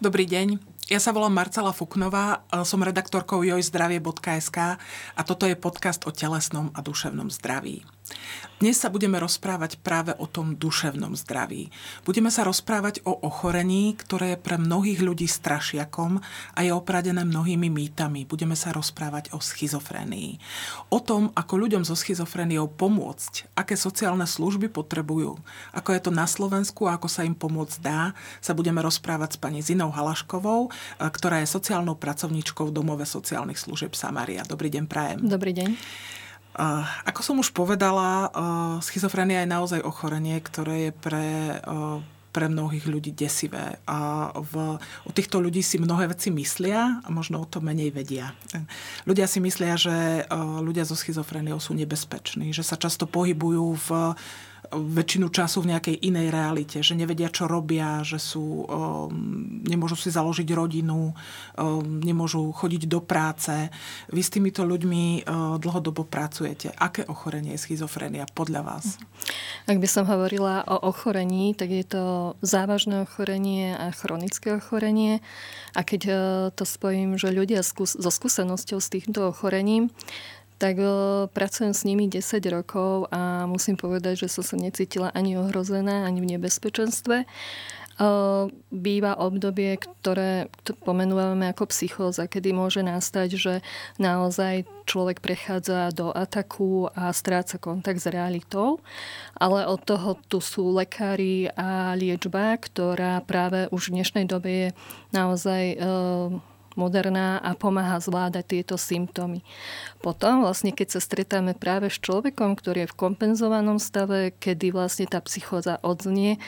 Dobrý deň. Ja sa volám Marcela Fuknová, som redaktorkou jojzdravie.sk a toto je podcast o telesnom a duševnom zdraví. Dnes sa budeme rozprávať práve o tom duševnom zdraví. Budeme sa rozprávať o ochorení, ktoré je pre mnohých ľudí strašiakom a je opradené mnohými mýtami. Budeme sa rozprávať o schizofrénii. O tom, ako ľuďom so schizofréniou pomôcť, aké sociálne služby potrebujú, ako je to na Slovensku a ako sa im pomôcť dá, sa budeme rozprávať s pani Zinou Halaškovou, ktorá je sociálnou pracovníčkou v Domove sociálnych služieb Samaria. Dobrý deň, prajem. Dobrý deň. Ako som už povedala, schizofrenia je naozaj ochorenie, ktoré je pre pre mnohých ľudí desivé. A v, u týchto ľudí si mnohé veci myslia a možno o to menej vedia. Ľudia si myslia, že ľudia so schizofreniou sú nebezpeční, že sa často pohybujú v väčšinu času v nejakej inej realite, že nevedia, čo robia, že sú, um, nemôžu si založiť rodinu, um, nemôžu chodiť do práce. Vy s týmito ľuďmi uh, dlhodobo pracujete. Aké ochorenie je schizofrenia podľa vás? Ak by som hovorila o ochorení, tak je to závažné ochorenie a chronické ochorenie. A keď uh, to spojím, že ľudia so skúsenosťou s týmto ochorením tak pracujem s nimi 10 rokov a musím povedať, že som sa necítila ani ohrozená, ani v nebezpečenstve. Býva obdobie, ktoré pomenúvame ako psychóza, kedy môže nastať, že naozaj človek prechádza do ataku a stráca kontakt s realitou. Ale od toho tu sú lekári a liečba, ktorá práve už v dnešnej dobe je naozaj moderná a pomáha zvládať tieto symptómy. Potom vlastne, keď sa stretáme práve s človekom, ktorý je v kompenzovanom stave, kedy vlastne tá psychóza odznie,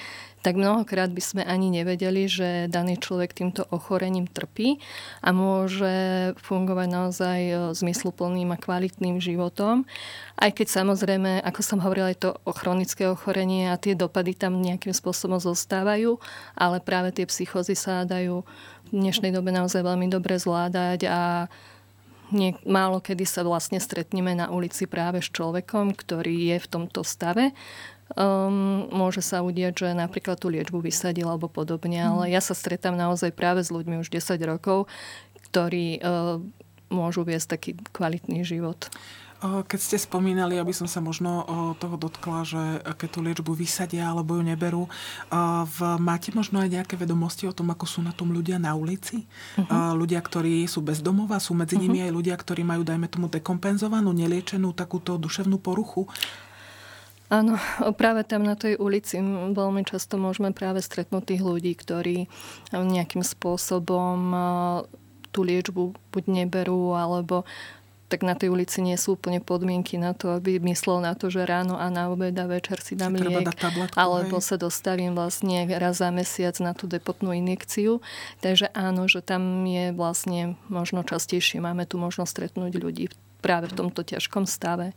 tak mnohokrát by sme ani nevedeli, že daný človek týmto ochorením trpí a môže fungovať naozaj e, zmysluplným a kvalitným životom. Aj keď samozrejme, ako som hovorila, je to chronické ochorenie a tie dopady tam nejakým spôsobom zostávajú, ale práve tie psychózy sa dajú v dnešnej dobe naozaj veľmi dobre zvládať a nie, málo kedy sa vlastne stretneme na ulici práve s človekom, ktorý je v tomto stave Um, môže sa udieť, že napríklad tú liečbu vysadil alebo podobne, mm. ale ja sa stretám naozaj práve s ľuďmi už 10 rokov, ktorí uh, môžu viesť taký kvalitný život. Keď ste spomínali, aby som sa možno toho dotkla, že keď tú liečbu vysadia alebo ju neberú, máte možno aj nejaké vedomosti o tom, ako sú na tom ľudia na ulici? Uh-huh. Ľudia, ktorí sú bezdomova, sú medzi nimi uh-huh. aj ľudia, ktorí majú, dajme tomu, dekompenzovanú, neliečenú takúto duševnú poruchu? Áno, práve tam na tej ulici veľmi často môžeme práve stretnúť tých ľudí, ktorí nejakým spôsobom tú liečbu buď neberú, alebo tak na tej ulici nie sú úplne podmienky na to, aby myslel na to, že ráno a na obed a večer si dám liek, tabletku, alebo hej. sa dostavím vlastne raz za mesiac na tú depotnú injekciu. Takže áno, že tam je vlastne možno častejšie, máme tu možnosť stretnúť ľudí práve v tomto ťažkom stave.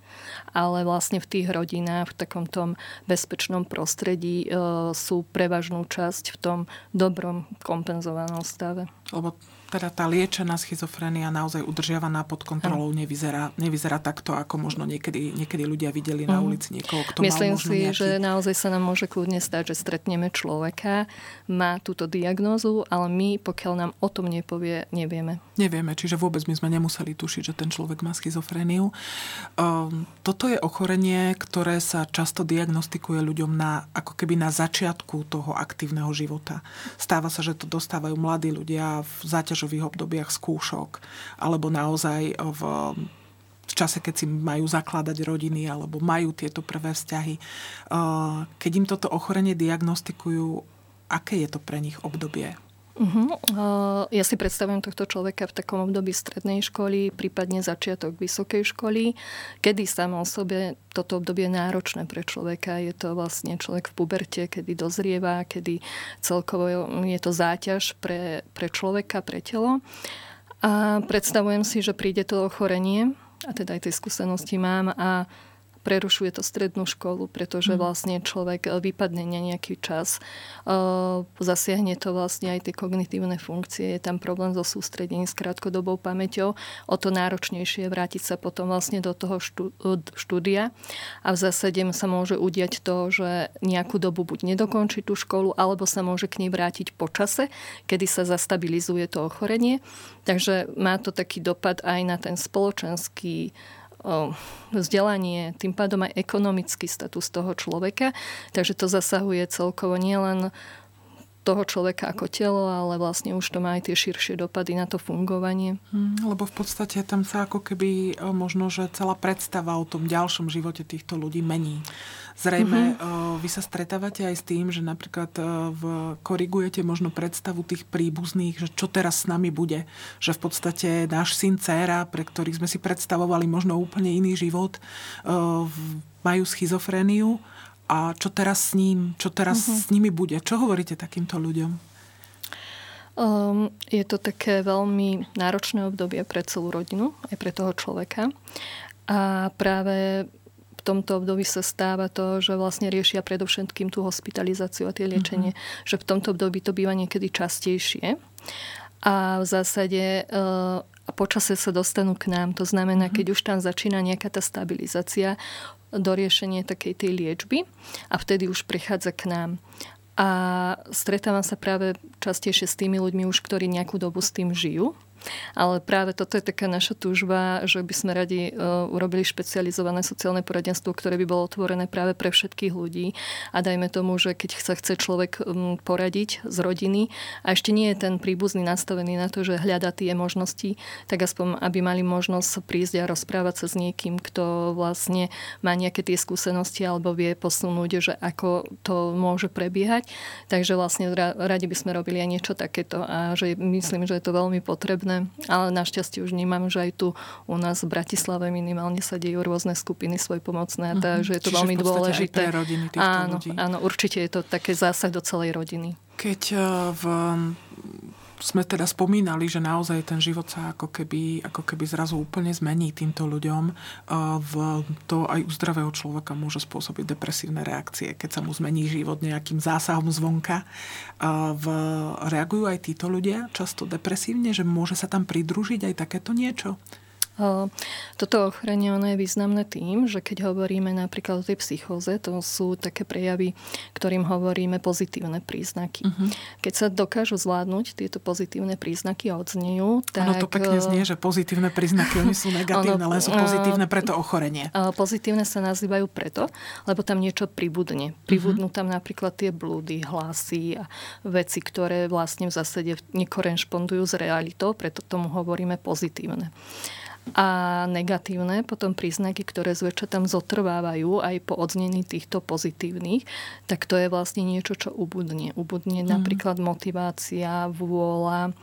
Ale vlastne v tých rodinách, v takom tom bezpečnom prostredí e, sú prevažnú časť v tom dobrom kompenzovanom stave. Lebo teda tá liečená schizofrenia naozaj udržiavaná pod kontrolou nevyzerá, nevyzerá takto, ako možno niekedy, niekedy ľudia videli na mhm. ulici niekoho, kto Myslím mal možno si, nejaký... že naozaj sa nám môže kľudne stať, že stretneme človeka, má túto diagnózu, ale my, pokiaľ nám o tom nepovie, nevieme. Nevieme, čiže vôbec my sme nemuseli tušiť, že ten človek má schizofréniu. Um, toto je ochorenie, ktoré sa často diagnostikuje ľuďom na, ako keby na začiatku toho aktívneho života. Stáva sa, že to dostávajú mladí ľudia v záťaž záťažových obdobiach skúšok, alebo naozaj v v čase, keď si majú zakladať rodiny alebo majú tieto prvé vzťahy. Keď im toto ochorenie diagnostikujú, aké je to pre nich obdobie? Uh-huh. Ja si predstavujem tohto človeka v takom období strednej školy, prípadne začiatok vysokej školy, kedy samo o sebe toto obdobie je náročné pre človeka. Je to vlastne človek v puberte, kedy dozrieva, kedy celkovo je to záťaž pre, pre človeka, pre telo. A predstavujem si, že príde to ochorenie, a teda aj tej skúsenosti mám, a prerušuje to strednú školu, pretože mm. vlastne človek e, vypadne na nejaký čas. Zasiahne to vlastne aj tie kognitívne funkcie, je tam problém so sústredením s krátkodobou pamäťou. O to náročnejšie vrátiť sa potom vlastne do toho štúdia. A v zásade sa môže udiať to, že nejakú dobu buď nedokončí tú školu, alebo sa môže k nej vrátiť po čase, kedy sa zastabilizuje to ochorenie. Takže má to taký dopad aj na ten spoločenský vzdelanie, tým pádom aj ekonomický status toho človeka. Takže to zasahuje celkovo nielen toho človeka ako telo, ale vlastne už to má aj tie širšie dopady na to fungovanie. Hmm, lebo v podstate tam sa ako keby možno, že celá predstava o tom ďalšom živote týchto ľudí mení. Zrejme mm-hmm. vy sa stretávate aj s tým, že napríklad v, korigujete možno predstavu tých príbuzných, že čo teraz s nami bude. Že v podstate náš syn, dcéra, pre ktorých sme si predstavovali možno úplne iný život, majú schizofréniu a čo teraz s ním, čo teraz mm-hmm. s nimi bude. Čo hovoríte takýmto ľuďom? Um, je to také veľmi náročné obdobie pre celú rodinu, aj pre toho človeka. A práve tomto období sa stáva to, že vlastne riešia predovšetkým tú hospitalizáciu a tie liečenie, mm-hmm. že v tomto období to býva niekedy častejšie. A v zásade e, a počase sa dostanú k nám. To znamená, mm-hmm. keď už tam začína nejaká tá stabilizácia, do takej tej liečby a vtedy už prichádza k nám. A stretávam sa práve častejšie s tými ľuďmi už, ktorí nejakú dobu s tým žijú ale práve toto je taká naša túžba, že by sme radi uh, urobili špecializované sociálne poradenstvo, ktoré by bolo otvorené práve pre všetkých ľudí. A dajme tomu, že keď sa chce človek poradiť z rodiny a ešte nie je ten príbuzný nastavený na to, že hľada tie možnosti, tak aspoň, aby mali možnosť prísť a rozprávať sa s niekým, kto vlastne má nejaké tie skúsenosti alebo vie posunúť, že ako to môže prebiehať. Takže vlastne radi by sme robili aj niečo takéto a že myslím, že je to veľmi potrebné rôzne, ale našťastie už vnímam, že aj tu u nás v Bratislave minimálne sa dejú rôzne skupiny svojpomocné, mm-hmm. takže je to Čiže veľmi dôležité. Aj pre rodiny týchto áno, ľudí. áno, určite je to také zásah do celej rodiny. Keď eh, v sme teda spomínali, že naozaj ten život sa ako keby, ako keby zrazu úplne zmení týmto ľuďom. V to aj u zdravého človeka môže spôsobiť depresívne reakcie, keď sa mu zmení život nejakým zásahom zvonka. V, reagujú aj títo ľudia často depresívne, že môže sa tam pridružiť aj takéto niečo? Toto ochorenie ono je významné tým, že keď hovoríme napríklad o tej psychóze, to sú také prejavy, ktorým hovoríme pozitívne príznaky. Uh-huh. Keď sa dokážu zvládnuť tieto pozitívne príznaky a odznejú, tak... Ono to pekne znie, že pozitívne príznaky, oni sú negatívne, ono, len sú pozitívne pre to ochorenie. Pozitívne sa nazývajú preto, lebo tam niečo pribudne. Pribudnú uh-huh. tam napríklad tie blúdy, hlasy a veci, ktoré vlastne v zásade nekorešpondujú s realitou, preto tomu hovoríme pozitívne a negatívne potom príznaky, ktoré zväčša tam zotrvávajú aj po odznení týchto pozitívnych, tak to je vlastne niečo, čo ubudne. Ubudne mm. napríklad motivácia, vôľa,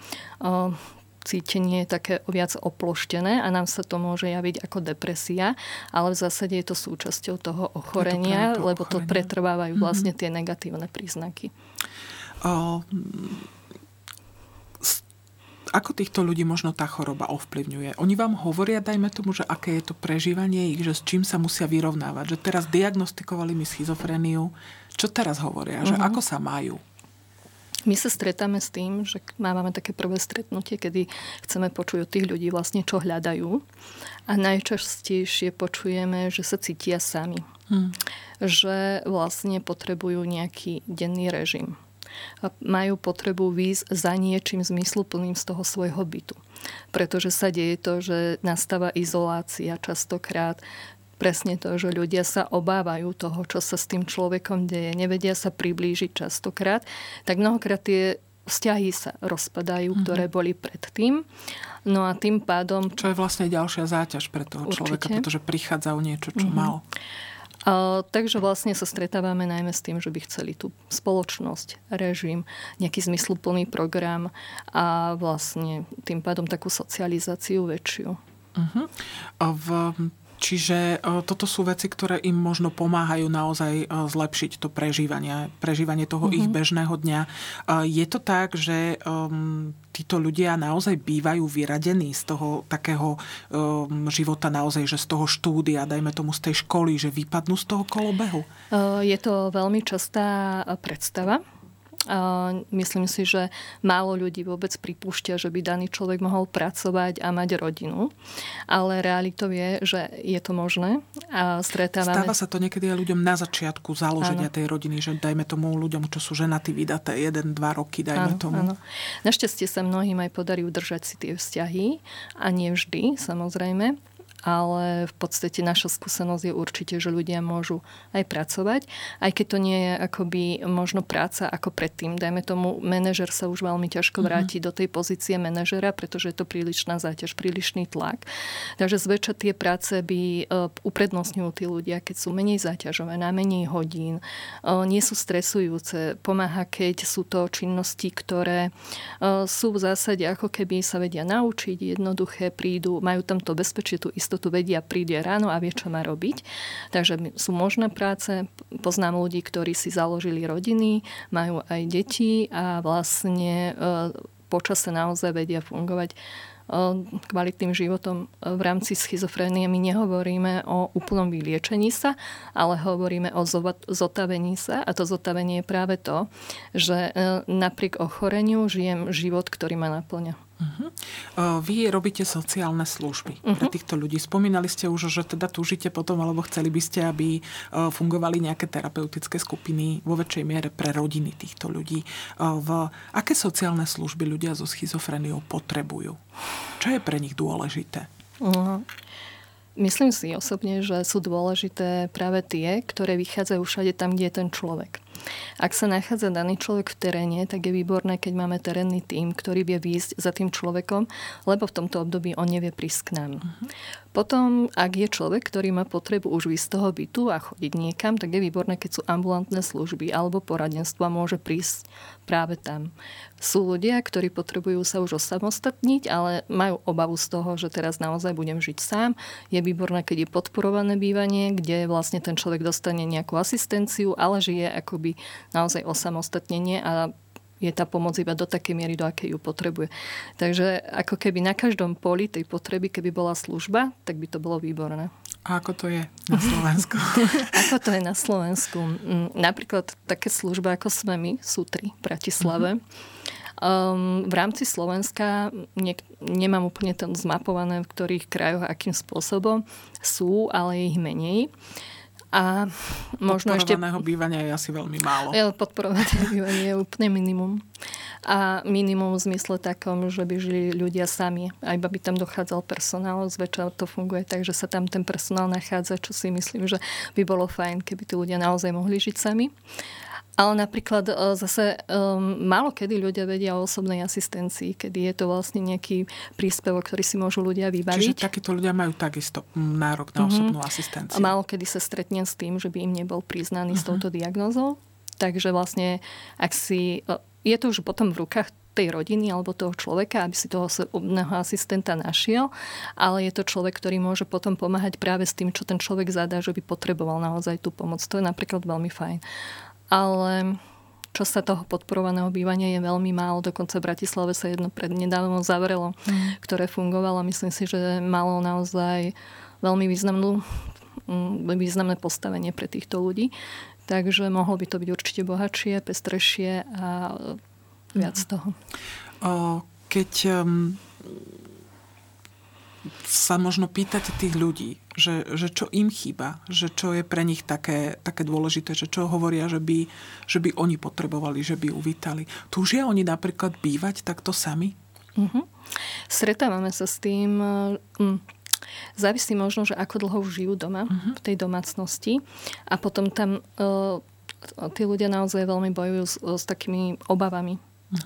cítenie je také viac oploštené a nám sa to môže javiť ako depresia, ale v zásade je to súčasťou toho ochorenia, to lebo ochorenia. to pretrvávajú mm-hmm. vlastne tie negatívne príznaky. Uh, ako týchto ľudí možno tá choroba ovplyvňuje? Oni vám hovoria, dajme tomu, že aké je to prežívanie ich, že s čím sa musia vyrovnávať. Že teraz diagnostikovali mi schizofreniu. Čo teraz hovoria? Že uh-huh. ako sa majú? My sa stretáme s tým, že máme také prvé stretnutie, kedy chceme počuť od tých ľudí vlastne, čo hľadajú. A najčastejšie počujeme, že sa cítia sami. Hmm. Že vlastne potrebujú nejaký denný režim majú potrebu výjsť za niečím zmysluplným z toho svojho bytu. Pretože sa deje to, že nastáva izolácia častokrát, presne to, že ľudia sa obávajú toho, čo sa s tým človekom deje, nevedia sa priblížiť častokrát, tak mnohokrát tie vzťahy sa rozpadajú, mm-hmm. ktoré boli predtým. No a tým pádom... Čo je vlastne ďalšia záťaž pre toho Určite. človeka, pretože prichádza o niečo, čo mm-hmm. mal. A, takže vlastne sa stretávame najmä s tým, že by chceli tú spoločnosť, režim, nejaký zmysluplný program a vlastne tým pádom takú socializáciu väčšiu. Uh-huh. A v Čiže toto sú veci, ktoré im možno pomáhajú naozaj zlepšiť to prežívanie, prežívanie toho mm-hmm. ich bežného dňa. Je to tak, že títo ľudia naozaj bývajú vyradení z toho takého um, života naozaj, že z toho štúdia, dajme tomu z tej školy, že vypadnú z toho kolobehu? Je to veľmi častá predstava Myslím si, že málo ľudí vôbec pripúšťa, že by daný človek mohol pracovať a mať rodinu. Ale realitou je, že je to možné. A stretávame... Stáva sa to niekedy aj ľuďom na začiatku založenia ano. tej rodiny, že dajme tomu ľuďom, čo sú ženatí, vydaté jeden, dva roky, dajme ano, tomu. Ano. Našťastie sa mnohým aj podarí udržať si tie vzťahy a nie vždy, samozrejme ale v podstate naša skúsenosť je určite, že ľudia môžu aj pracovať, aj keď to nie je akoby možno práca ako predtým. Dajme tomu, manažer sa už veľmi ťažko mhm. vráti mm-hmm. do tej pozície manažera, pretože je to prílišná záťaž, prílišný tlak. Takže zväčša tie práce by e, uprednostňujú tí ľudia, keď sú menej záťažové, na menej hodín, e, nie sú stresujúce, pomáha, keď sú to činnosti, ktoré e, sú v zásade ako keby sa vedia naučiť, jednoduché prídu, majú tam to bezpečie, tú istú istotu vedia, príde ráno a vie, čo má robiť. Takže sú možné práce. Poznám ľudí, ktorí si založili rodiny, majú aj deti a vlastne e, počase naozaj vedia fungovať e, kvalitným životom v rámci schizofrénie. My nehovoríme o úplnom vyliečení sa, ale hovoríme o zotavení sa. A to zotavenie je práve to, že e, napriek ochoreniu žijem život, ktorý ma naplňa. Uh-huh. Vy robíte sociálne služby uh-huh. pre mhm. týchto ľudí. Spomínali ste už, že teda túžite potom, alebo chceli by ste, aby fungovali nejaké terapeutické skupiny vo väčšej miere pre rodiny týchto ľudí. V aké sociálne služby ľudia so schizofreniou potrebujú? Čo je pre nich dôležité? Uh-huh. Myslím si osobne, že sú dôležité práve tie, ktoré vychádzajú všade tam, kde je ten človek. Ak sa nachádza daný človek v teréne, tak je výborné, keď máme terénny tým, ktorý vie výjsť za tým človekom, lebo v tomto období on nevie prísť k nám. Uh-huh. Potom, ak je človek, ktorý má potrebu už výjsť z toho bytu a chodiť niekam, tak je výborné, keď sú ambulantné služby alebo poradenstva, môže prísť práve tam. Sú ľudia, ktorí potrebujú sa už osamostatniť, ale majú obavu z toho, že teraz naozaj budem žiť sám. Je výborné, keď je podporované bývanie, kde vlastne ten človek dostane nejakú asistenciu, ale žije akoby naozaj osamostatnenie a je tá pomoc iba do takej miery, do akej ju potrebuje. Takže ako keby na každom poli tej potreby, keby bola služba, tak by to bolo výborné. A ako to je na Slovensku? ako to je na Slovensku? Mm, napríklad také služby ako sme my, sú tri v Bratislave. Um, v rámci Slovenska ne, nemám úplne ten zmapované, v ktorých krajoch, akým spôsobom sú, ale je ich menej. A možno ešte... bývania je asi veľmi málo. Podporované bývanie je úplne minimum. A minimum v zmysle takom, že by žili ľudia sami. Aj by tam dochádzal personál. Zväčša to funguje tak, že sa tam ten personál nachádza, čo si myslím, že by bolo fajn, keby tí ľudia naozaj mohli žiť sami. Ale napríklad e, zase um, málo kedy ľudia vedia o osobnej asistencii, kedy je to vlastne nejaký príspevok, ktorý si môžu ľudia vybaviť. Čiže takíto ľudia majú takisto nárok na mm-hmm. osobnú asistenciu. Málo kedy sa stretnem s tým, že by im nebol priznaný mm-hmm. s mhm. touto diagnózou. Takže vlastne, ak si... E, je to už potom v rukách tej rodiny alebo toho človeka, aby si toho osobného asistenta našiel, ale je to človek, ktorý môže potom pomáhať práve s tým, čo ten človek zadá, že by potreboval naozaj tú pomoc. To je napríklad veľmi fajn ale čo sa toho podporovaného bývania je veľmi málo. Dokonca v Bratislave sa jedno prednedávno zavrelo, mm. ktoré fungovalo. Myslím si, že malo naozaj veľmi významnú, mm, významné postavenie pre týchto ľudí. Takže mohlo by to byť určite bohatšie, pestrešie a viac mm. toho. Keď um, sa možno pýtate tých ľudí, že, že čo im chýba, že čo je pre nich také, také dôležité, že čo hovoria, že by, že by oni potrebovali, že by uvítali. Túžia oni napríklad bývať takto sami? Uh-huh. Stretávame sa s tým... Um, závisí možno, že ako dlho žijú doma uh-huh. v tej domácnosti a potom tam uh, tí ľudia naozaj veľmi bojujú s, s takými obavami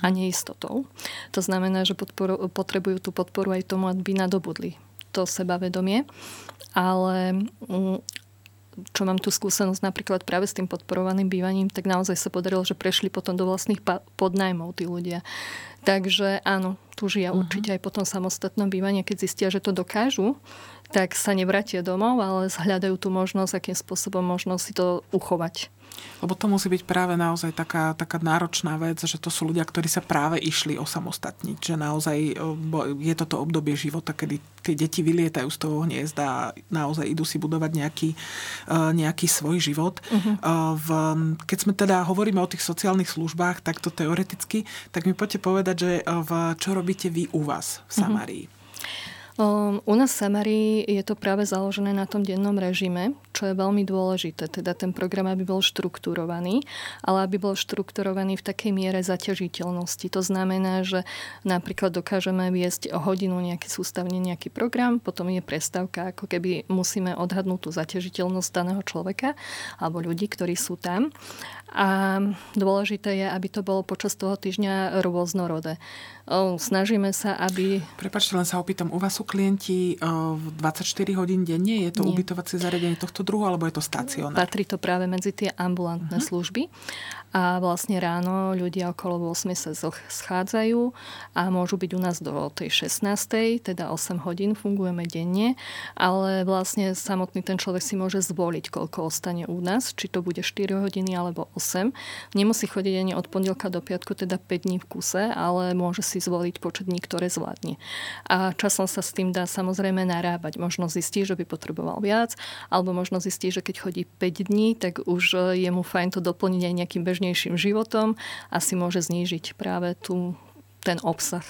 a neistotou. To znamená, že podporu, potrebujú tú podporu aj tomu, aby nadobudli to sebavedomie. Ale mm, čo mám tu skúsenosť napríklad práve s tým podporovaným bývaním, tak naozaj sa podarilo, že prešli potom do vlastných podnajmov tí ľudia. Takže áno, tu žia uh-huh. určite aj potom samostatnom bývanie, keď zistia, že to dokážu, tak sa nevrátia domov, ale zhľadajú tú možnosť, akým spôsobom možno si to uchovať. Lebo to musí byť práve naozaj taká, taká náročná vec, že to sú ľudia, ktorí sa práve išli osamostatniť. Že naozaj je toto obdobie života, kedy tie deti vylietajú z toho hniezda a naozaj idú si budovať nejaký, nejaký svoj život. Uh-huh. V, keď sme teda hovoríme o tých sociálnych službách takto teoreticky, tak mi poďte povedať, že v, čo robíte vy u vás v Samárii? Uh-huh. Um, u nás v Samarii je to práve založené na tom dennom režime, čo je veľmi dôležité. Teda ten program, aby bol štrukturovaný, ale aby bol štrukturovaný v takej miere zaťažiteľnosti. To znamená, že napríklad dokážeme viesť o hodinu nejaký sústavne nejaký program, potom je prestávka, ako keby musíme odhadnúť tú zaťažiteľnosť daného človeka alebo ľudí, ktorí sú tam. A dôležité je, aby to bolo počas toho týždňa rôznorodé. Snažíme sa, aby... Prepačte, len sa opýtam, u vás sú klienti 24 hodín denne? Je to Nie. ubytovacie zariadenie tohto druhu, alebo je to stacionár? Patrí to práve medzi tie ambulantné uh-huh. služby. A vlastne ráno ľudia okolo 8 sa schádzajú a môžu byť u nás do tej 16. teda 8 hodín fungujeme denne, ale vlastne samotný ten človek si môže zvoliť, koľko ostane u nás, či to bude 4 hodiny alebo 8. Nemusí chodiť ani od pondelka do piatku, teda 5 dní v kuse, ale môže si zvoliť počet dní, ktoré zvládne. A časom sa s tým dá samozrejme narábať. Možno zistí, že by potreboval viac, alebo možno zistí, že keď chodí 5 dní, tak už je mu fajn to doplniť aj nejakým bežným bežnejším životom a si môže znížiť práve tú, ten obsah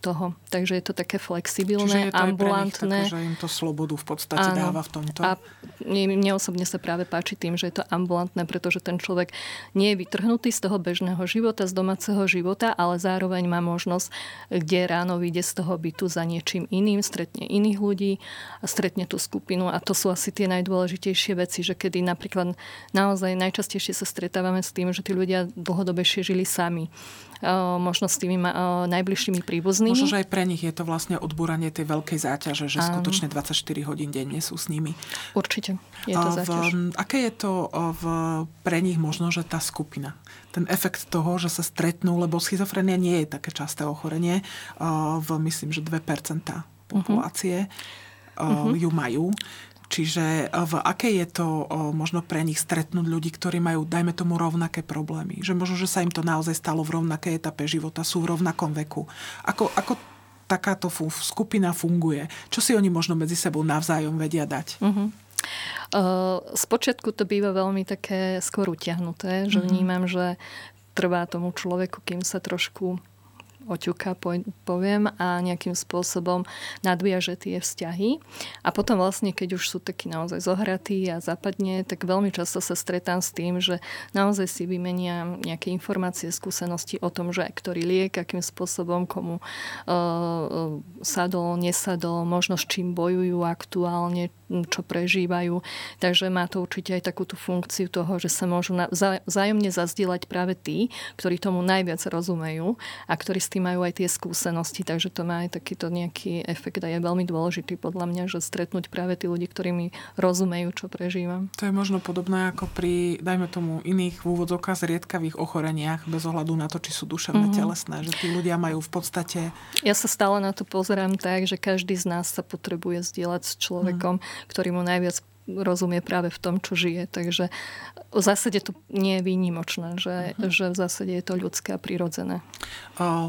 toho. Takže je to také flexibilné, Čiže je to ambulantné. Také, že im to slobodu v podstate Áno. dáva v tomto. A mne osobne sa práve páči tým, že je to ambulantné, pretože ten človek nie je vytrhnutý z toho bežného života, z domáceho života, ale zároveň má možnosť, kde ráno vyjde z toho bytu za niečím iným, stretne iných ľudí, a stretne tú skupinu a to sú asi tie najdôležitejšie veci, že kedy napríklad naozaj najčastejšie sa stretávame s tým, že tí ľudia dlhodobejšie žili sami možno s tými najbližšími príbuznými. Možno, že aj pre nich je to vlastne odbúranie tej veľkej záťaže, že um, skutočne 24 hodín denne sú s nimi. Určite je to záťaž. V, aké je to v, pre nich možno, že tá skupina? Ten efekt toho, že sa stretnú, lebo schizofrenia nie je také časté ochorenie, v myslím, že 2% populácie uh-huh. ju majú. Čiže eh, v aké je to eh, možno pre nich stretnúť ľudí, ktorí majú, dajme tomu, rovnaké problémy? Že možno, že sa im to naozaj stalo v rovnakej etape života, sú v rovnakom veku. Ako, ako takáto skupina funguje? Čo si oni možno medzi sebou navzájom vedia dať? Uh-huh. Uh, spočiatku to býva veľmi také skôr utiahnuté, že uh-huh. vnímam, že trvá tomu človeku, kým sa trošku oťuka, poviem, a nejakým spôsobom nadviaže tie vzťahy. A potom vlastne, keď už sú takí naozaj zohratí a zapadne, tak veľmi často sa stretám s tým, že naozaj si vymenia nejaké informácie, skúsenosti o tom, že ktorý liek, akým spôsobom komu uh, sadol, nesadol, možno s čím bojujú aktuálne, čo prežívajú. Takže má to určite aj takú tú funkciu toho, že sa môžu vzájomne zazdieľať práve tí, ktorí tomu najviac rozumejú a ktorí s tým majú aj tie skúsenosti. Takže to má aj takýto nejaký efekt a je veľmi dôležitý podľa mňa, že stretnúť práve tí ľudí, ktorí mi rozumejú, čo prežívam. To je možno podobné ako pri, dajme tomu, iných v úvodzovkách zriedkavých ochoreniach, bez ohľadu na to, či sú duševné, mm-hmm. telesné, že tí ľudia majú v podstate... Ja sa stále na to pozerám tak, že každý z nás sa potrebuje zdieľať s človekom, mm ktorý mu najviac rozumie práve v tom, čo žije. Takže v zásade to nie je výnimočné, že, uh-huh. že v zásade je to ľudské a prirodzené.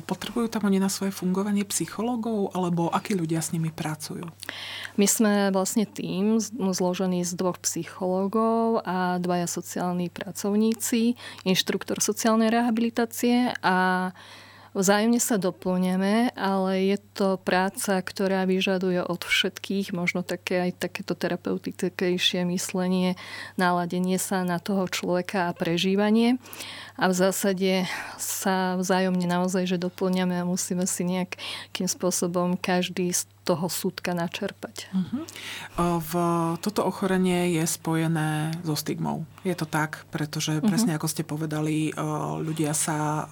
Potrebujú tam oni na svoje fungovanie psychológov, alebo akí ľudia s nimi pracujú? My sme vlastne tým zložený z dvoch psychológov a dvaja sociálni pracovníci, inštruktor sociálnej rehabilitácie a Vzájomne sa doplňame, ale je to práca, ktorá vyžaduje od všetkých možno také aj takéto terapeutickejšie myslenie, naladenie sa na toho človeka a prežívanie. A v zásade sa vzájomne naozaj, že doplňame a musíme si nejakým spôsobom každý toho súdka načerpať. Uh-huh. V, toto ochorenie je spojené so stigmou. Je to tak, pretože uh-huh. presne ako ste povedali, ľudia sa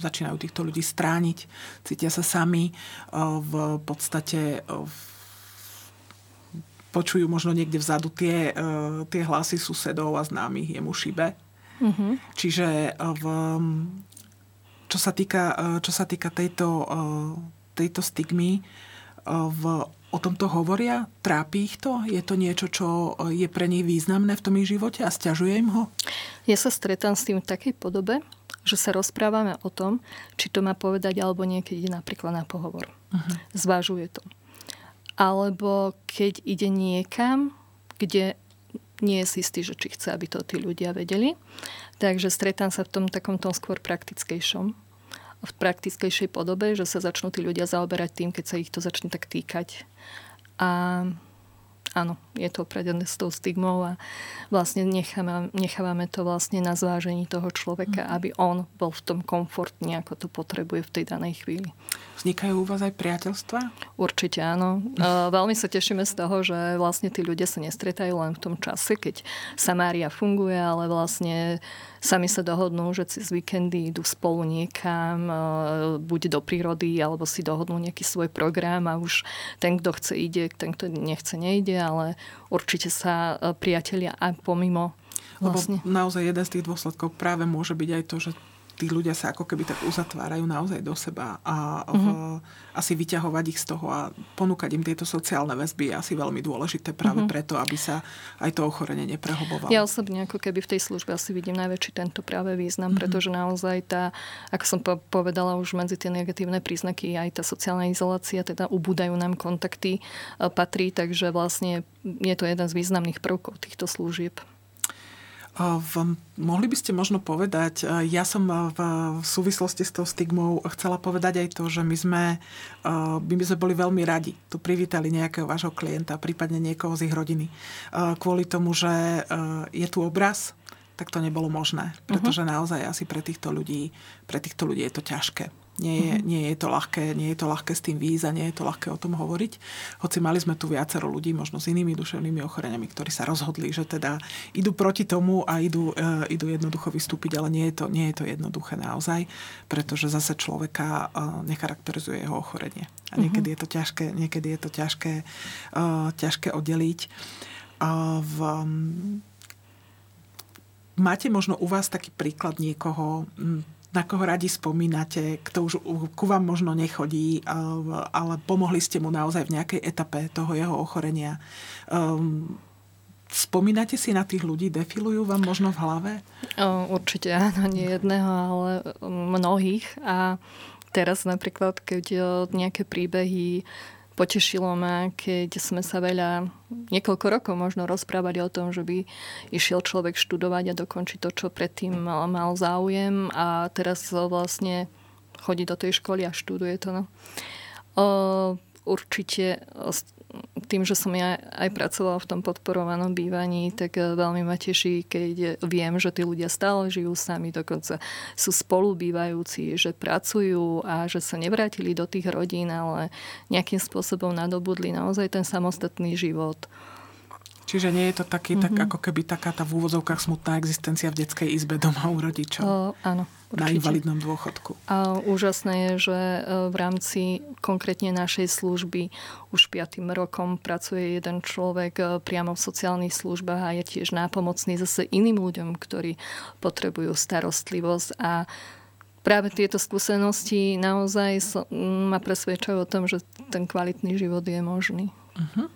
začínajú týchto ľudí strániť, cítia sa sami v podstate počujú možno niekde vzadu tie, tie hlasy susedov a známych, jemu šibe. Uh-huh. Čiže v, čo sa týka, čo sa týka tejto, tejto stigmy, v, o tomto hovoria? Trápi ich to? Je to niečo, čo je pre nich významné v tom ich živote a stiažuje im ho? Ja sa stretám s tým v takej podobe, že sa rozprávame o tom, či to má povedať alebo niekedy napríklad na pohovor. Uh-huh. Zvážuje to. Alebo keď ide niekam, kde nie je si istý, že či chce, aby to tí ľudia vedeli. Takže stretám sa v tom takom tom skôr praktickejšom v praktickejšej podobe, že sa začnú tí ľudia zaoberať tým, keď sa ich to začne tak týkať. A áno, je to opradené s tou stigmou a vlastne nechávame, nechávame to vlastne na zvážení toho človeka, mm. aby on bol v tom komfortne, ako to potrebuje v tej danej chvíli. Vznikajú u vás aj priateľstva? Určite áno. Uh, veľmi sa tešíme z toho, že vlastne tí ľudia sa nestretajú len v tom čase, keď Samária funguje, ale vlastne sami sa dohodnú, že cez víkendy idú spolu niekam, buď do prírody, alebo si dohodnú nejaký svoj program a už ten, kto chce, ide, ten, kto nechce, nejde, ale určite sa uh, priatelia aj pomimo Vlastne. Lebo naozaj jeden z tých dôsledkov práve môže byť aj to, že tí ľudia sa ako keby tak uzatvárajú naozaj do seba a v, mm-hmm. asi vyťahovať ich z toho a ponúkať im tieto sociálne väzby je asi veľmi dôležité práve mm-hmm. preto, aby sa aj to ochorenie neprehobovalo. Ja osobne ako keby v tej službe asi vidím najväčší tento práve význam, mm-hmm. pretože naozaj tá, ako som povedala už medzi tie negatívne príznaky, aj tá sociálna izolácia, teda ubúdajú nám kontakty, e, patrí, takže vlastne je to jeden z významných prvkov týchto služieb. Mohli by ste možno povedať, ja som v, v súvislosti s tou stigmou chcela povedať aj to, že my sme, my by sme boli veľmi radi tu privítali nejakého vášho klienta, prípadne niekoho z ich rodiny. Kvôli tomu, že je tu obraz, tak to nebolo možné. Pretože uh-huh. naozaj asi pre týchto ľudí, pre týchto ľudí je to ťažké. Nie je, mm-hmm. nie, je to ľahké, nie je to ľahké s tým výjsť a nie je to ľahké o tom hovoriť. Hoci mali sme tu viacero ľudí, možno s inými duševnými ochoreniami, ktorí sa rozhodli, že teda idú proti tomu a idú, uh, idú jednoducho vystúpiť, ale nie je, to, nie je to jednoduché naozaj, pretože zase človeka uh, necharakterizuje jeho ochorenie. A mhm. niekedy je to ťažké, niekedy je to ťažké, uh, ťažké oddeliť. Uh, v, um, máte možno u vás taký príklad niekoho, na koho radi spomínate, kto už ku vám možno nechodí, ale pomohli ste mu naozaj v nejakej etape toho jeho ochorenia. Um, spomínate si na tých ľudí? Defilujú vám možno v hlave? Určite áno, nie jedného, ale mnohých. A teraz napríklad, keď nejaké príbehy Potešilo ma, keď sme sa veľa, niekoľko rokov možno rozprávali o tom, že by išiel človek študovať a dokončiť to, čo predtým mal, mal záujem a teraz vlastne chodí do tej školy a študuje to. No. O, určite tým, že som ja aj pracovala v tom podporovanom bývaní, tak eh, veľmi ma teší, keď viem, že tí ľudia stále žijú sami, dokonca sú spolubývajúci, že pracujú a že sa nevrátili do tých rodín, ale nejakým spôsobom nadobudli naozaj ten samostatný život. Čiže nie je to taký, mm-hmm. tak mhm. ako keby taká tá v úvodzovkách smutná existencia v detskej izbe doma u rodičov. O, áno. Určite. Na invalidnom dôchodku. A úžasné je, že e, v rámci konkrétne našej služby už piatým rokom pracuje jeden človek e, priamo v sociálnych službách a je tiež nápomocný zase iným ľuďom, ktorí potrebujú starostlivosť a práve tieto skúsenosti naozaj ma presvedčajú o tom, že ten kvalitný život je možný. Uh-huh.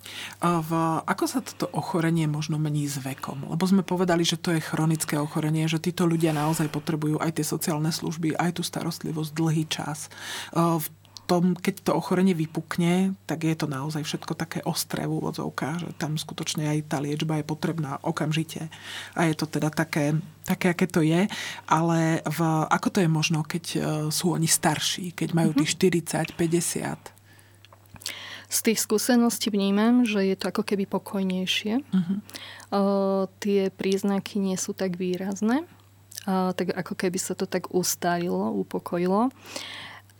V, ako sa toto ochorenie možno mení s vekom? Lebo sme povedali, že to je chronické ochorenie, že títo ľudia naozaj potrebujú aj tie sociálne služby, aj tú starostlivosť dlhý čas. V tom, keď to ochorenie vypukne, tak je to naozaj všetko také ostré v úvodzovkách, že tam skutočne aj tá liečba je potrebná okamžite. A je to teda také, také aké to je. Ale v, ako to je možno, keď e, sú oni starší, keď majú tých 40, 50? Z tých skúseností vnímam, že je to ako keby pokojnejšie. Uh-huh. O, tie príznaky nie sú tak výrazné, o, tak ako keby sa to tak ustalilo, upokojilo.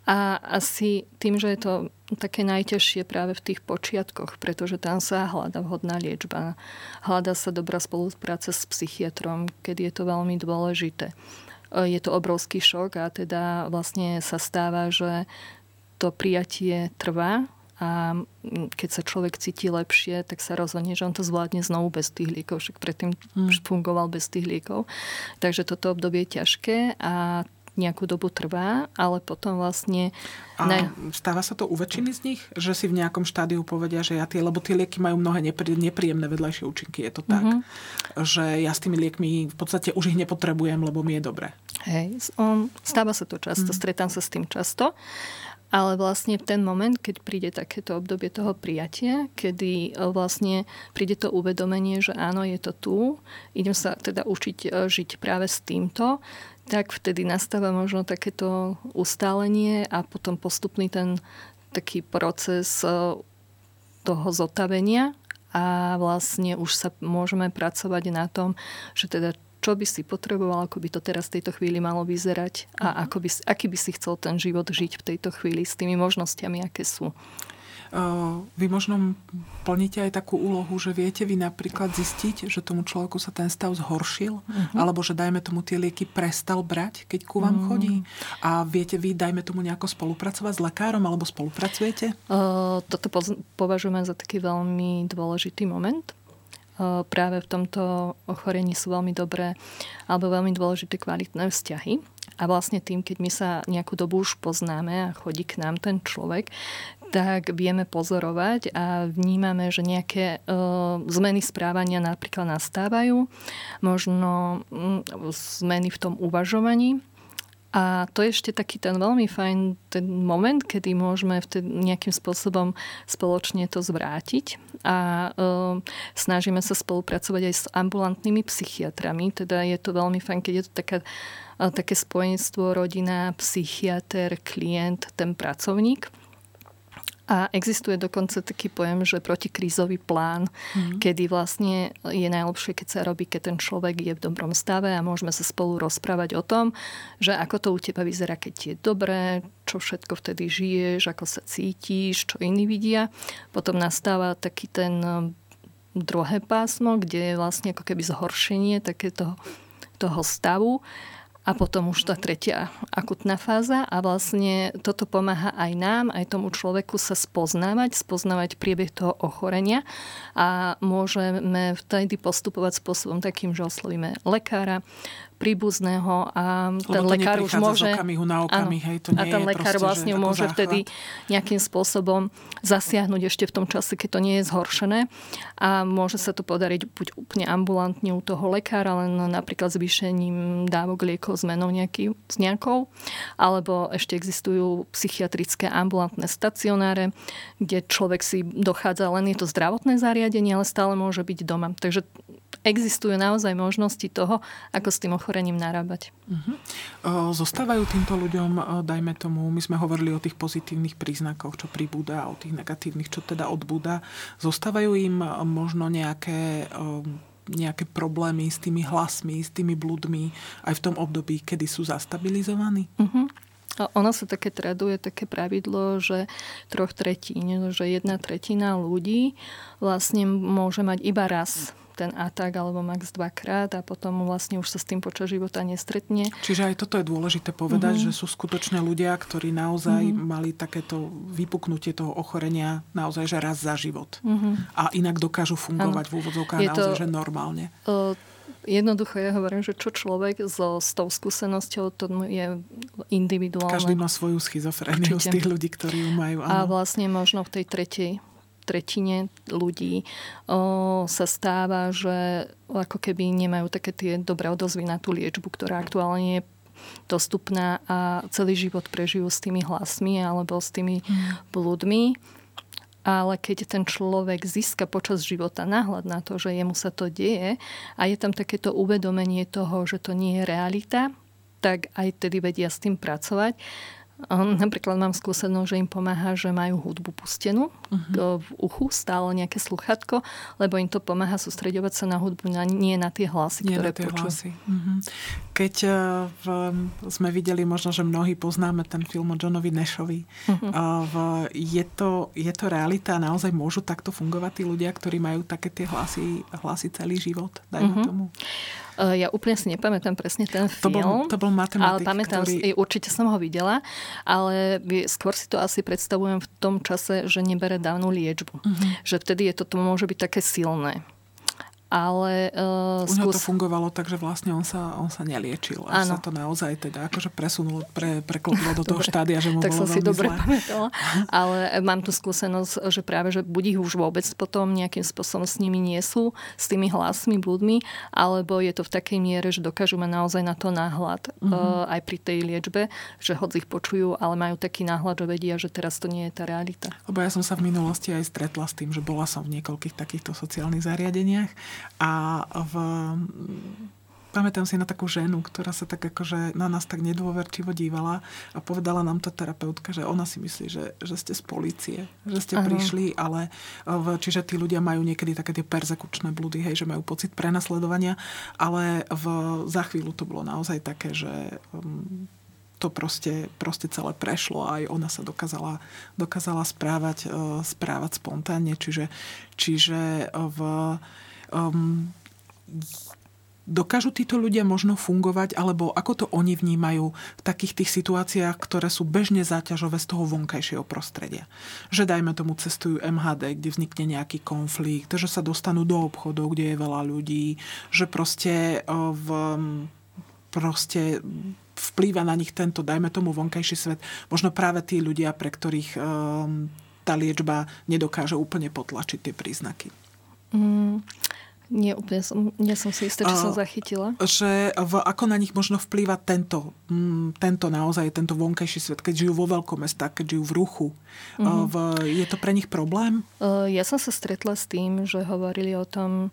A asi tým, že je to také najťažšie práve v tých počiatkoch, pretože tam sa hľada vhodná liečba, hľada sa dobrá spolupráca s psychiatrom, keď je to veľmi dôležité. Je to obrovský šok a teda vlastne sa stáva, že to prijatie trvá a keď sa človek cíti lepšie, tak sa rozhodne, že on to zvládne znovu bez tých liekov, však predtým mm. fungoval bez tých liekov. Takže toto obdobie je ťažké a nejakú dobu trvá, ale potom vlastne... A ne... stáva sa to u väčšiny z nich, že si v nejakom štádiu povedia, že ja tie, lebo tie lieky majú mnohé nepríjemné vedľajšie účinky, je to tak, mm-hmm. že ja s tými liekmi v podstate už ich nepotrebujem, lebo mi je dobre. Hej, on, stáva sa to často, mm. stretám sa s tým často. Ale vlastne ten moment, keď príde takéto obdobie toho prijatia, kedy e, vlastne príde to uvedomenie, že áno, je to tu, idem sa teda učiť e, žiť práve s týmto, tak vtedy nastáva možno takéto ustálenie a potom postupný ten taký proces e, toho zotavenia a vlastne už sa môžeme pracovať na tom, že teda čo by si potreboval, ako by to teraz v tejto chvíli malo vyzerať a mhm. ako by, aký by si chcel ten život žiť v tejto chvíli s tými možnosťami, aké sú. Vy možno plníte aj takú úlohu, že viete vy napríklad zistiť, že tomu človeku sa ten stav zhoršil, uh-huh. alebo že dajme tomu tie lieky prestal brať, keď ku vám uh-huh. chodí. A viete vy, dajme tomu nejako spolupracovať s lekárom, alebo spolupracujete? Uh, toto považujeme za taký veľmi dôležitý moment práve v tomto ochorení sú veľmi dobré alebo veľmi dôležité kvalitné vzťahy. A vlastne tým, keď my sa nejakú dobu už poznáme a chodí k nám ten človek, tak vieme pozorovať a vnímame, že nejaké uh, zmeny správania napríklad nastávajú, možno um, zmeny v tom uvažovaní a to je ešte taký ten veľmi fajn ten moment, kedy môžeme vtedy nejakým spôsobom spoločne to zvrátiť a e, snažíme sa spolupracovať aj s ambulantnými psychiatrami. Teda je to veľmi fajn, keď je to taká, e, také spojenstvo rodina, psychiatr, klient, ten pracovník a existuje dokonca taký pojem, že protikrízový plán, mm. kedy vlastne je najlepšie, keď sa robí, keď ten človek je v dobrom stave a môžeme sa spolu rozprávať o tom, že ako to u teba vyzerá, keď je dobré, čo všetko vtedy žiješ, ako sa cítiš, čo iní vidia. Potom nastáva taký ten um, druhé pásmo, kde je vlastne ako keby zhoršenie takéto toho stavu a potom už tá tretia akutná fáza a vlastne toto pomáha aj nám, aj tomu človeku sa spoznávať, spoznávať priebeh toho ochorenia. A môžeme vtedy postupovať spôsobom takým, že oslovíme lekára, príbuzného a ten Lebo lekár už môže... na okamih, áno, hej, to nie a ten je lekár proste, vlastne môže záchvat. vtedy nejakým spôsobom zasiahnuť ešte v tom čase, keď to nie je zhoršené a môže sa to podariť buď úplne ambulantne u toho lekára, len napríklad zvýšením dávok liekov zmenou nejaký, s nejakou, alebo ešte existujú psychiatrické ambulantné stacionáre, kde človek si dochádza, len je to zdravotné zariadenie, ale stále môže byť doma. Takže existujú naozaj možnosti toho, ako s tým ochorením narábať. Uh-huh. Zostávajú týmto ľuďom, dajme tomu, my sme hovorili o tých pozitívnych príznakoch, čo pribúda, o tých negatívnych, čo teda odbúda. Zostávajú im možno nejaké nejaké problémy s tými hlasmi, s tými blúdmi aj v tom období, kedy sú zastabilizovaní? Uh-huh. A ono sa také traduje také pravidlo, že troch tretín, že jedna tretina ľudí vlastne môže mať iba raz ten atak alebo max dvakrát a potom vlastne už sa s tým počas života nestretne. Čiže aj toto je dôležité povedať, mm-hmm. že sú skutočne ľudia, ktorí naozaj mm-hmm. mali takéto vypuknutie toho ochorenia naozaj že raz za život. Mm-hmm. A inak dokážu fungovať ano. v úvodzovkách naozaj to, že normálne. Uh, Jednoducho ja hovorím, že čo človek so, s tou skúsenosťou, to je individuálne. Každý má svoju schizofréniu z tých ľudí, ktorí ju majú. Áno. A vlastne možno v tej tretej tretine ľudí o, sa stáva, že ako keby nemajú také tie dobré odozvy na tú liečbu, ktorá aktuálne je dostupná a celý život prežijú s tými hlasmi alebo s tými mm. blúdmi. Ale keď ten človek získa počas života náhľad na to, že jemu sa to deje a je tam takéto uvedomenie toho, že to nie je realita, tak aj tedy vedia s tým pracovať Napríklad mám skúsenosť, že im pomáha, že majú hudbu pustenú uh-huh. v uchu, stále nejaké sluchatko, lebo im to pomáha sústredovať sa na hudbu, na, nie na tie hlasy, nie ktoré na tie počujú. Hlasy. Uh-huh. Keď uh, v, sme videli, možno, že mnohí poznáme ten film o Johnovi Nashovi, uh-huh. uh, v, je, to, je to realita? Naozaj môžu takto fungovať tí ľudia, ktorí majú také tie hlasy, hlasy celý život? Dajme uh-huh. tomu. Ja úplne si nepamätám presne ten film. To bol, to bol matematik, ale pamätám ktorý... určite som ho videla, ale skôr si to asi predstavujem v tom čase, že nebere dávnu liečbu. Uh-huh. Že vtedy je to, to môže byť také silné ale... Uh, U skús... to fungovalo tak, že vlastne on sa, on sa neliečil. A sa to naozaj teda akože presunulo, pre, preklopilo do toho štádia, že mu tak bolo som si dobre zle. pamätala. Ale mám tu skúsenosť, že práve, že buď ich už vôbec potom nejakým spôsobom s nimi nie sú, s tými hlasmi, blúdmi, alebo je to v takej miere, že dokážu mať naozaj na to náhľad mm-hmm. uh, aj pri tej liečbe, že hoď ich počujú, ale majú taký náhľad, že vedia, že teraz to nie je tá realita. Lebo ja som sa v minulosti aj stretla s tým, že bola som v niekoľkých takýchto sociálnych zariadeniach a v, pamätám si na takú ženu, ktorá sa tak akože na nás tak nedôverčivo dívala a povedala nám tá terapeutka, že ona si myslí, že, že ste z policie, že ste Aha. prišli, ale v, čiže tí ľudia majú niekedy také tie persekučné blúdy, hej, že majú pocit prenasledovania, ale v, za chvíľu to bolo naozaj také, že um, to proste, proste celé prešlo a aj ona sa dokázala, dokázala správať, uh, správať spontánne, čiže, čiže v um, dokážu títo ľudia možno fungovať, alebo ako to oni vnímajú v takých tých situáciách, ktoré sú bežne záťažové z toho vonkajšieho prostredia. Že dajme tomu cestujú MHD, kde vznikne nejaký konflikt, že sa dostanú do obchodov, kde je veľa ľudí, že proste v proste vplýva na nich tento, dajme tomu, vonkajší svet. Možno práve tí ľudia, pre ktorých um, tá liečba nedokáže úplne potlačiť tie príznaky. Mm, nie, úplne som, nie som si istá, či som zachytila. Že v, ako na nich možno vplýva tento, mm, tento naozaj, tento vonkajší svet, keď žijú vo veľkom mestách, keď žijú v ruchu. Mm-hmm. V, je to pre nich problém? Ja som sa stretla s tým, že hovorili o tom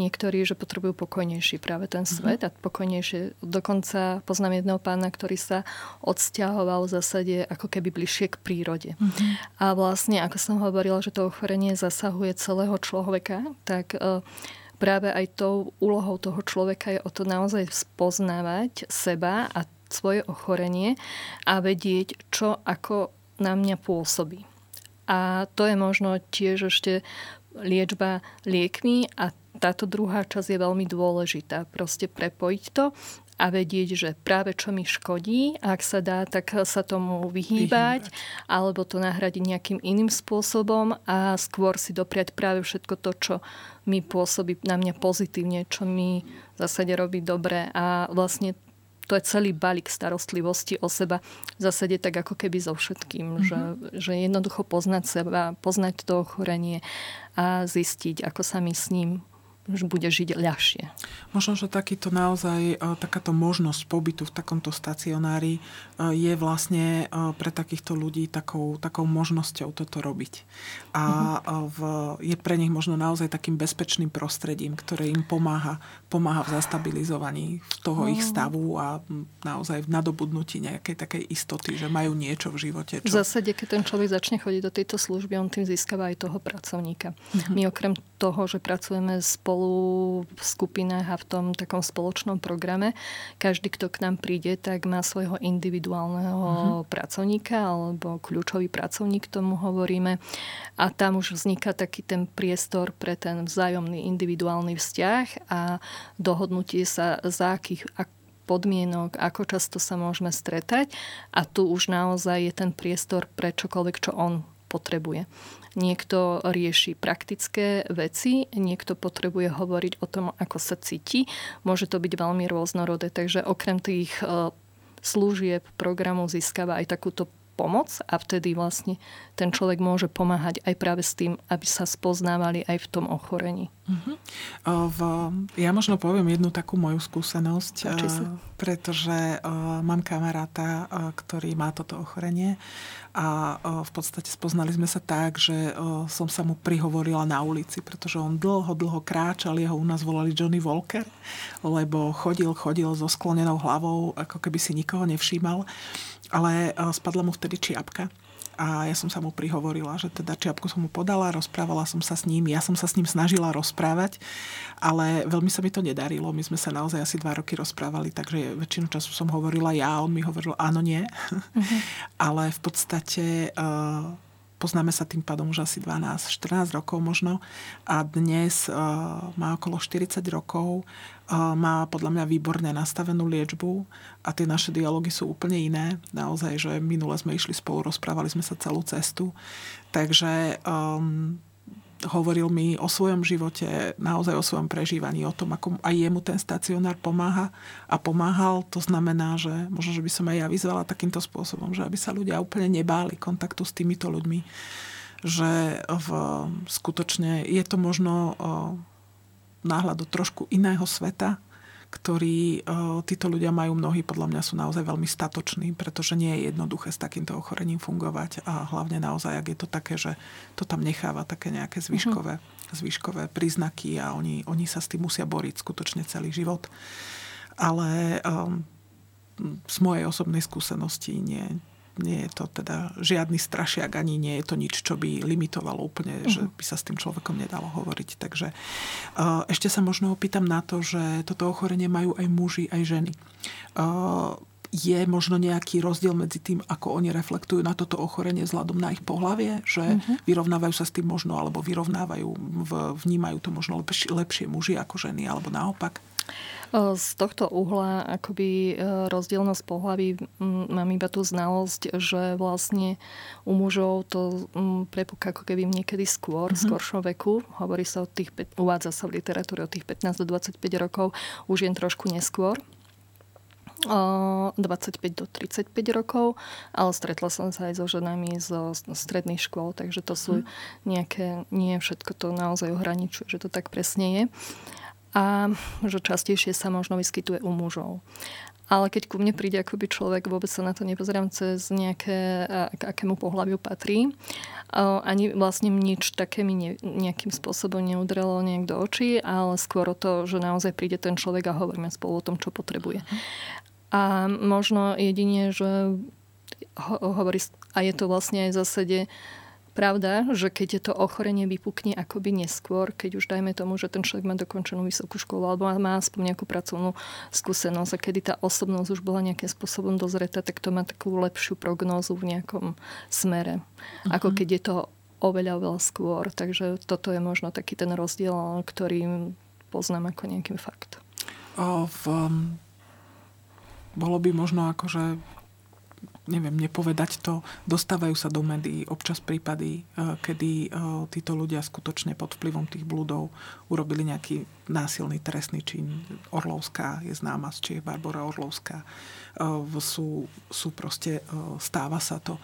niektorí, že potrebujú pokojnejší práve ten mhm. svet mm-hmm. a pokojnejšie. Dokonca poznám jedného pána, ktorý sa odsťahoval v zásade ako keby bližšie k prírode. Mm-hmm. A vlastne, ako som hovorila, že to ochorenie zasahuje celého človeka, tak uh, práve aj tou úlohou toho človeka je o to naozaj spoznávať seba a svoje ochorenie a vedieť, čo ako na mňa pôsobí. A to je možno tiež ešte liečba liekmi a táto druhá časť je veľmi dôležitá. Proste prepojiť to a vedieť, že práve čo mi škodí, ak sa dá, tak sa tomu vyhýbať, vyhýbať. alebo to nahradiť nejakým iným spôsobom a skôr si dopriať práve všetko to, čo mi pôsobí na mňa pozitívne, čo mi v zásade robí dobre a vlastne to je celý balík starostlivosti o seba v zásade tak ako keby so všetkým, mm-hmm. že, že jednoducho poznať seba, poznať to ochorenie a zistiť, ako sa mi s ním už bude žiť ľahšie. Možno, že takýto naozaj, e, takáto možnosť pobytu v takomto stacionári e, je vlastne e, pre takýchto ľudí takou, takou možnosťou toto robiť. A v, je pre nich možno naozaj takým bezpečným prostredím, ktoré im pomáha, pomáha v zastabilizovaní toho ich stavu a naozaj v nadobudnutí nejakej takej istoty, že majú niečo v živote. Čo... V zásade, keď ten človek začne chodiť do tejto služby, on tým získava aj toho pracovníka. Uh-huh. My okrem toho, že pracujeme spolu v skupinách a v tom takom spoločnom programe. Každý, kto k nám príde, tak má svojho individuálneho uh-huh. pracovníka alebo kľúčový pracovník, tomu hovoríme. A tam už vzniká taký ten priestor pre ten vzájomný individuálny vzťah a dohodnutie sa za akých podmienok, ako často sa môžeme stretať a tu už naozaj je ten priestor pre čokoľvek, čo on potrebuje. Niekto rieši praktické veci, niekto potrebuje hovoriť o tom, ako sa cíti. Môže to byť veľmi rôznorodé, takže okrem tých e, služieb programu získava aj takúto pomoc a vtedy vlastne ten človek môže pomáhať aj práve s tým, aby sa spoznávali aj v tom ochorení. Uh-huh. V, ja možno poviem jednu takú moju skúsenosť, pretože mám kamaráta, ktorý má toto ochorenie a v podstate spoznali sme sa tak, že som sa mu prihovorila na ulici, pretože on dlho, dlho kráčal, jeho u nás volali Johnny Walker, lebo chodil, chodil so sklonenou hlavou, ako keby si nikoho nevšímal ale eh, spadla mu vtedy čiapka a ja som sa mu prihovorila, že teda čiapku som mu podala, rozprávala som sa s ním, ja som sa s ním snažila rozprávať, ale veľmi sa mi to nedarilo. My sme sa naozaj asi dva roky rozprávali, takže väčšinu času som hovorila ja, on mi hovoril áno, nie. Uh-huh. ale v podstate uh, poznáme sa tým pádom už asi 12-14 rokov možno a dnes má okolo 40 rokov, má podľa mňa výborne nastavenú liečbu a tie naše dialógy sú úplne iné. Naozaj, že minule sme išli spolu, rozprávali sme sa celú cestu. Takže um, hovoril mi o svojom živote, naozaj o svojom prežívaní, o tom, ako aj jemu ten stacionár pomáha a pomáhal. To znamená, že možno, že by som aj ja vyzvala takýmto spôsobom, že aby sa ľudia úplne nebáli kontaktu s týmito ľuďmi, že v, skutočne je to možno náhľad do trošku iného sveta, ktorí títo ľudia majú mnohí, podľa mňa sú naozaj veľmi statoční, pretože nie je jednoduché s takýmto ochorením fungovať a hlavne naozaj, ak je to také, že to tam necháva také nejaké zvyškové, uh-huh. zvyškové príznaky a oni, oni sa s tým musia boriť skutočne celý život. Ale um, z mojej osobnej skúsenosti nie, nie je to teda žiadny strašiak, ani nie je to nič, čo by limitovalo úplne, uh-huh. že mhm. by sa s tým človekom nedalo hovoriť. Takže uh, ešte sa možno opýtam na to, že toto ochorenie majú aj muži, aj ženy. Uh, je možno nejaký rozdiel medzi tým, ako oni reflektujú na toto ochorenie vzhľadom na ich pohlavie, že uh-huh. vyrovnávajú sa s tým možno, alebo vyrovnávajú, vnímajú to možno lepšie, lepšie muži ako ženy, alebo naopak? Z tohto uhla akoby e, rozdielnosť pohlaví mám iba tú znalosť, že vlastne u mužov to prepúka ako keby niekedy skôr, mm-hmm. skoršom veku. Hovorí sa o tých, uvádza sa v literatúre od tých 15 do 25 rokov, už jen trošku neskôr. 25 do 35 rokov, ale stretla som sa aj so ženami zo stredných škôl, takže to sú mhm. nejaké, nie všetko to naozaj ohraničuje, že to tak presne je a že častejšie sa možno vyskytuje u mužov. Ale keď ku mne príde akoby človek, vôbec sa na to nepozerám cez nejaké, k akému pohľaviu patrí. Ani vlastne nič také mi ne, nejakým spôsobom neudrelo nejak do očí, ale skôr o to, že naozaj príde ten človek a hovoríme spolu o tom, čo potrebuje. A možno jedine, že ho, hovorí, a je to vlastne aj v zásade pravda, že keď je to ochorenie vypukne akoby neskôr, keď už dajme tomu, že ten človek má dokončenú vysokú školu alebo má aspoň nejakú pracovnú skúsenosť a kedy tá osobnosť už bola nejakým spôsobom dozretá, tak to má takú lepšiu prognózu v nejakom smere. Uh-huh. Ako keď je to oveľa, oveľa skôr. Takže toto je možno taký ten rozdiel, ktorý poznám ako nejaký fakt. O, v, um, bolo by možno akože neviem, nepovedať to, dostávajú sa do médií občas prípady, e, kedy e, títo ľudia skutočne pod vplyvom tých blúdov urobili nejaký násilný trestný čin. Orlovská je známa, či je Barbara Orlovská. E, sú, sú proste, stáva sa to.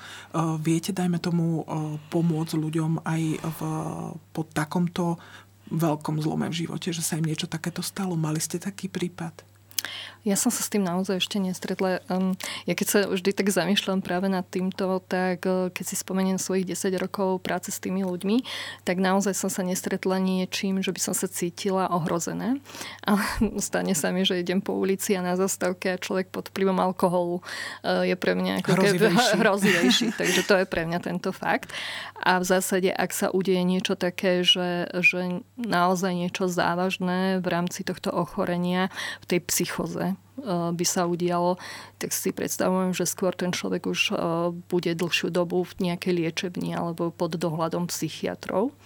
Viete, dajme tomu, pomôcť ľuďom aj v, po takomto veľkom zlome v živote, že sa im niečo takéto stalo. Mali ste taký prípad? Ja som sa s tým naozaj ešte nestretla. Ja keď sa vždy tak zamýšľam práve nad týmto, tak uh, keď si spomeniem svojich 10 rokov práce s tými ľuďmi, tak naozaj som sa nestretla niečím, že by som sa cítila ohrozené. Ale stane sa mi, že idem po ulici a na zastavke a človek pod vplyvom alkoholu uh, je pre mňa ako hrozivejší. hrozivejší. Takže to je pre mňa tento fakt. A v zásade, ak sa udeje niečo také, že, že naozaj niečo závažné v rámci tohto ochorenia v tej psychoze, Eh, by sa udialo, tak si predstavujem, že skôr ten človek už eh, bude dlhšiu dobu v nejakej liečebni alebo pod dohľadom psychiatrov.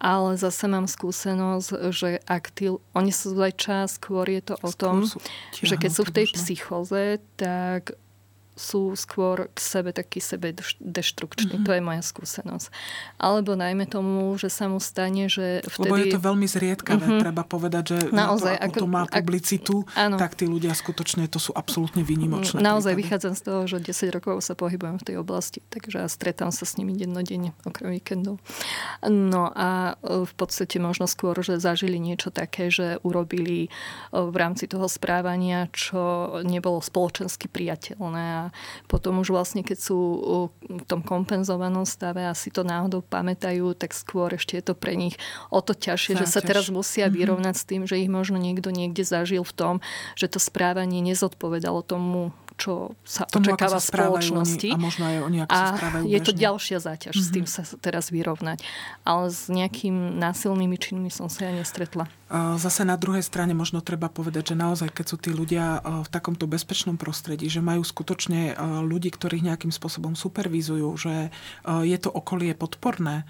Ale zase mám skúsenosť, že ak tí, oni sú čas, skôr je to o tom, že keď sú v tej psychoze, tak sú skôr k sebe taký sebe deštrukční. Mm-hmm. To je moja skúsenosť. Alebo najmä tomu, že sa mu stane, že vtedy... Lebo je to veľmi zriedkavé, mm-hmm. treba povedať, že Naozaj, to, ako, ako to má publicitu, ak, tak tí ľudia skutočne to sú absolútne výnimočné. Naozaj prípady. vychádzam z toho, že 10 rokov sa pohybujem v tej oblasti, takže ja stretám sa s nimi dennodenne, okrem víkendov. No a e, v podstate možno skôr, že zažili niečo také, že urobili e, v rámci toho správania, čo nebolo spoločensky priateľné a potom už vlastne, keď sú v tom kompenzovanom stave a si to náhodou pamätajú, tak skôr ešte je to pre nich o to ťažšie, Záťaž. že sa teraz musia mm-hmm. vyrovnať s tým, že ich možno niekto niekde zažil v tom, že to správanie nezodpovedalo tomu čo sa Tomu, očakáva sa spoločnosti. Oni, a možno aj oni, ako a sa správajú je to bežne. ďalšia záťaž, mm-hmm. s tým sa teraz vyrovnať. Ale s nejakým násilnými činmi som sa ja nestretla. Zase na druhej strane možno treba povedať, že naozaj, keď sú tí ľudia v takomto bezpečnom prostredí, že majú skutočne ľudí, ktorých nejakým spôsobom supervizujú, že je to okolie podporné,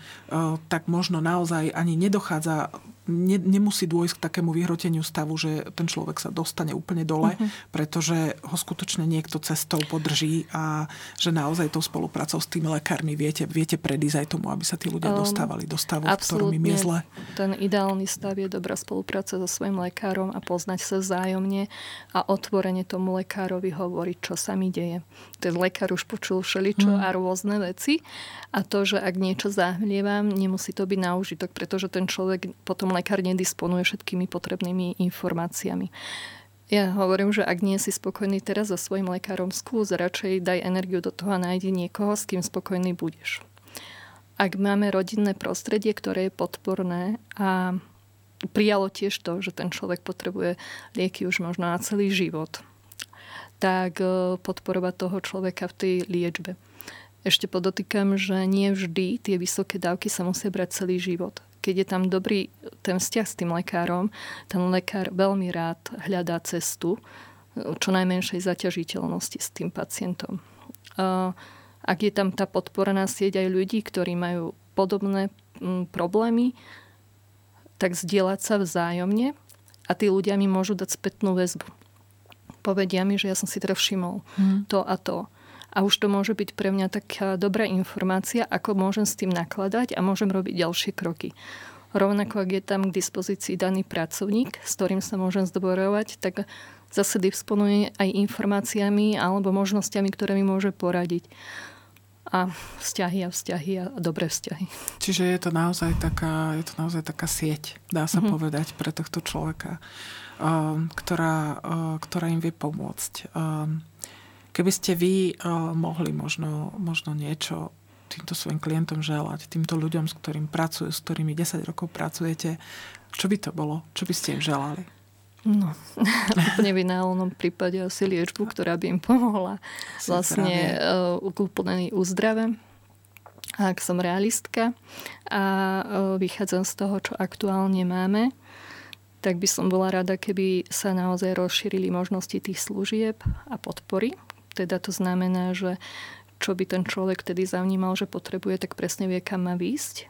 tak možno naozaj ani nedochádza ne, nemusí dôjsť k takému vyhroteniu stavu, že ten človek sa dostane úplne dole, uh-huh. pretože ho skutočne niekto cestou podrží a že naozaj tou spoluprácou s tými lekármi viete, viete predísť aj tomu, aby sa tí ľudia um, dostávali do stavu, v ktorom im je zle. Ten ideálny stav je dobrá spolupráca so svojím lekárom a poznať sa vzájomne a otvorene tomu lekárovi hovoriť, čo sa mi deje. Ten lekár už počul všeličo hmm. a rôzne veci a to, že ak niečo zahmlievam, nemusí to byť na užitok, pretože ten človek potom lekár nedisponuje všetkými potrebnými informáciami. Ja hovorím, že ak nie si spokojný teraz so svojim lekárom, skús radšej daj energiu do toho a nájdi niekoho, s kým spokojný budeš. Ak máme rodinné prostredie, ktoré je podporné a prijalo tiež to, že ten človek potrebuje lieky už možno na celý život, tak e, podporovať toho človeka v tej liečbe. Ešte podotýkam, že nie vždy tie vysoké dávky sa musia brať celý život keď je tam dobrý ten vzťah s tým lekárom, ten lekár veľmi rád hľadá cestu čo najmenšej zaťažiteľnosti s tým pacientom. Ak je tam tá podporená sieť aj ľudí, ktorí majú podobné problémy, tak zdieľať sa vzájomne a tí ľudia mi môžu dať spätnú väzbu. Povedia mi, že ja som si teda všimol hmm. to a to a už to môže byť pre mňa taká dobrá informácia, ako môžem s tým nakladať a môžem robiť ďalšie kroky. Rovnako, ak je tam k dispozícii daný pracovník, s ktorým sa môžem zdôverovať, tak zase disponuje aj informáciami alebo možnosťami, ktoré mi môže poradiť. A vzťahy a vzťahy a dobré vzťahy. Čiže je to naozaj taká, je to naozaj taká sieť, dá sa mm-hmm. povedať, pre tohto človeka, um, ktorá, uh, ktorá im vie pomôcť. Keby ste vy uh, mohli možno, možno niečo týmto svojim klientom želať, týmto ľuďom, s ktorým pracujú, s ktorými 10 rokov pracujete, čo by to bolo? Čo by ste im želali? No, v nevinálnom prípade asi liečbu, ktorá by im pomohla vlastne uh, úplnený úzdrave. Ak som realistka a uh, vychádzam z toho, čo aktuálne máme, tak by som bola rada, keby sa naozaj rozšírili možnosti tých služieb a podpory, teda to znamená, že čo by ten človek tedy zavnímal, že potrebuje, tak presne vie, kam má výsť.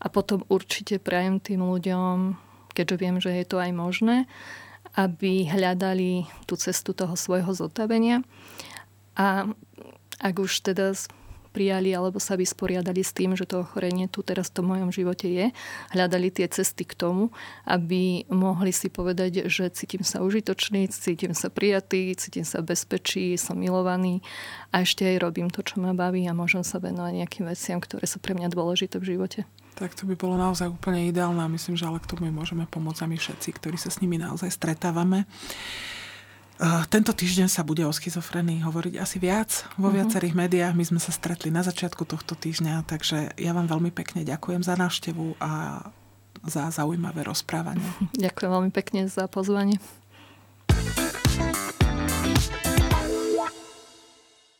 A potom určite prajem tým ľuďom, keďže viem, že je to aj možné, aby hľadali tú cestu toho svojho zotavenia. A ak už teda prijali alebo sa vysporiadali s tým, že to ochorenie tu teraz v tom mojom živote je. Hľadali tie cesty k tomu, aby mohli si povedať, že cítim sa užitočný, cítim sa prijatý, cítim sa bezpečí, som milovaný a ešte aj robím to, čo ma baví a môžem sa venovať nejakým veciam, ktoré sú pre mňa dôležité v živote. Tak to by bolo naozaj úplne ideálne a myslím, že ale k tomu môžeme pomôcť my všetci, ktorí sa s nimi naozaj stretávame. Tento týždeň sa bude o schizofrenii hovoriť asi viac vo uh-huh. viacerých médiách. My sme sa stretli na začiatku tohto týždňa, takže ja vám veľmi pekne ďakujem za návštevu a za zaujímavé rozprávanie. Ďakujem veľmi pekne za pozvanie.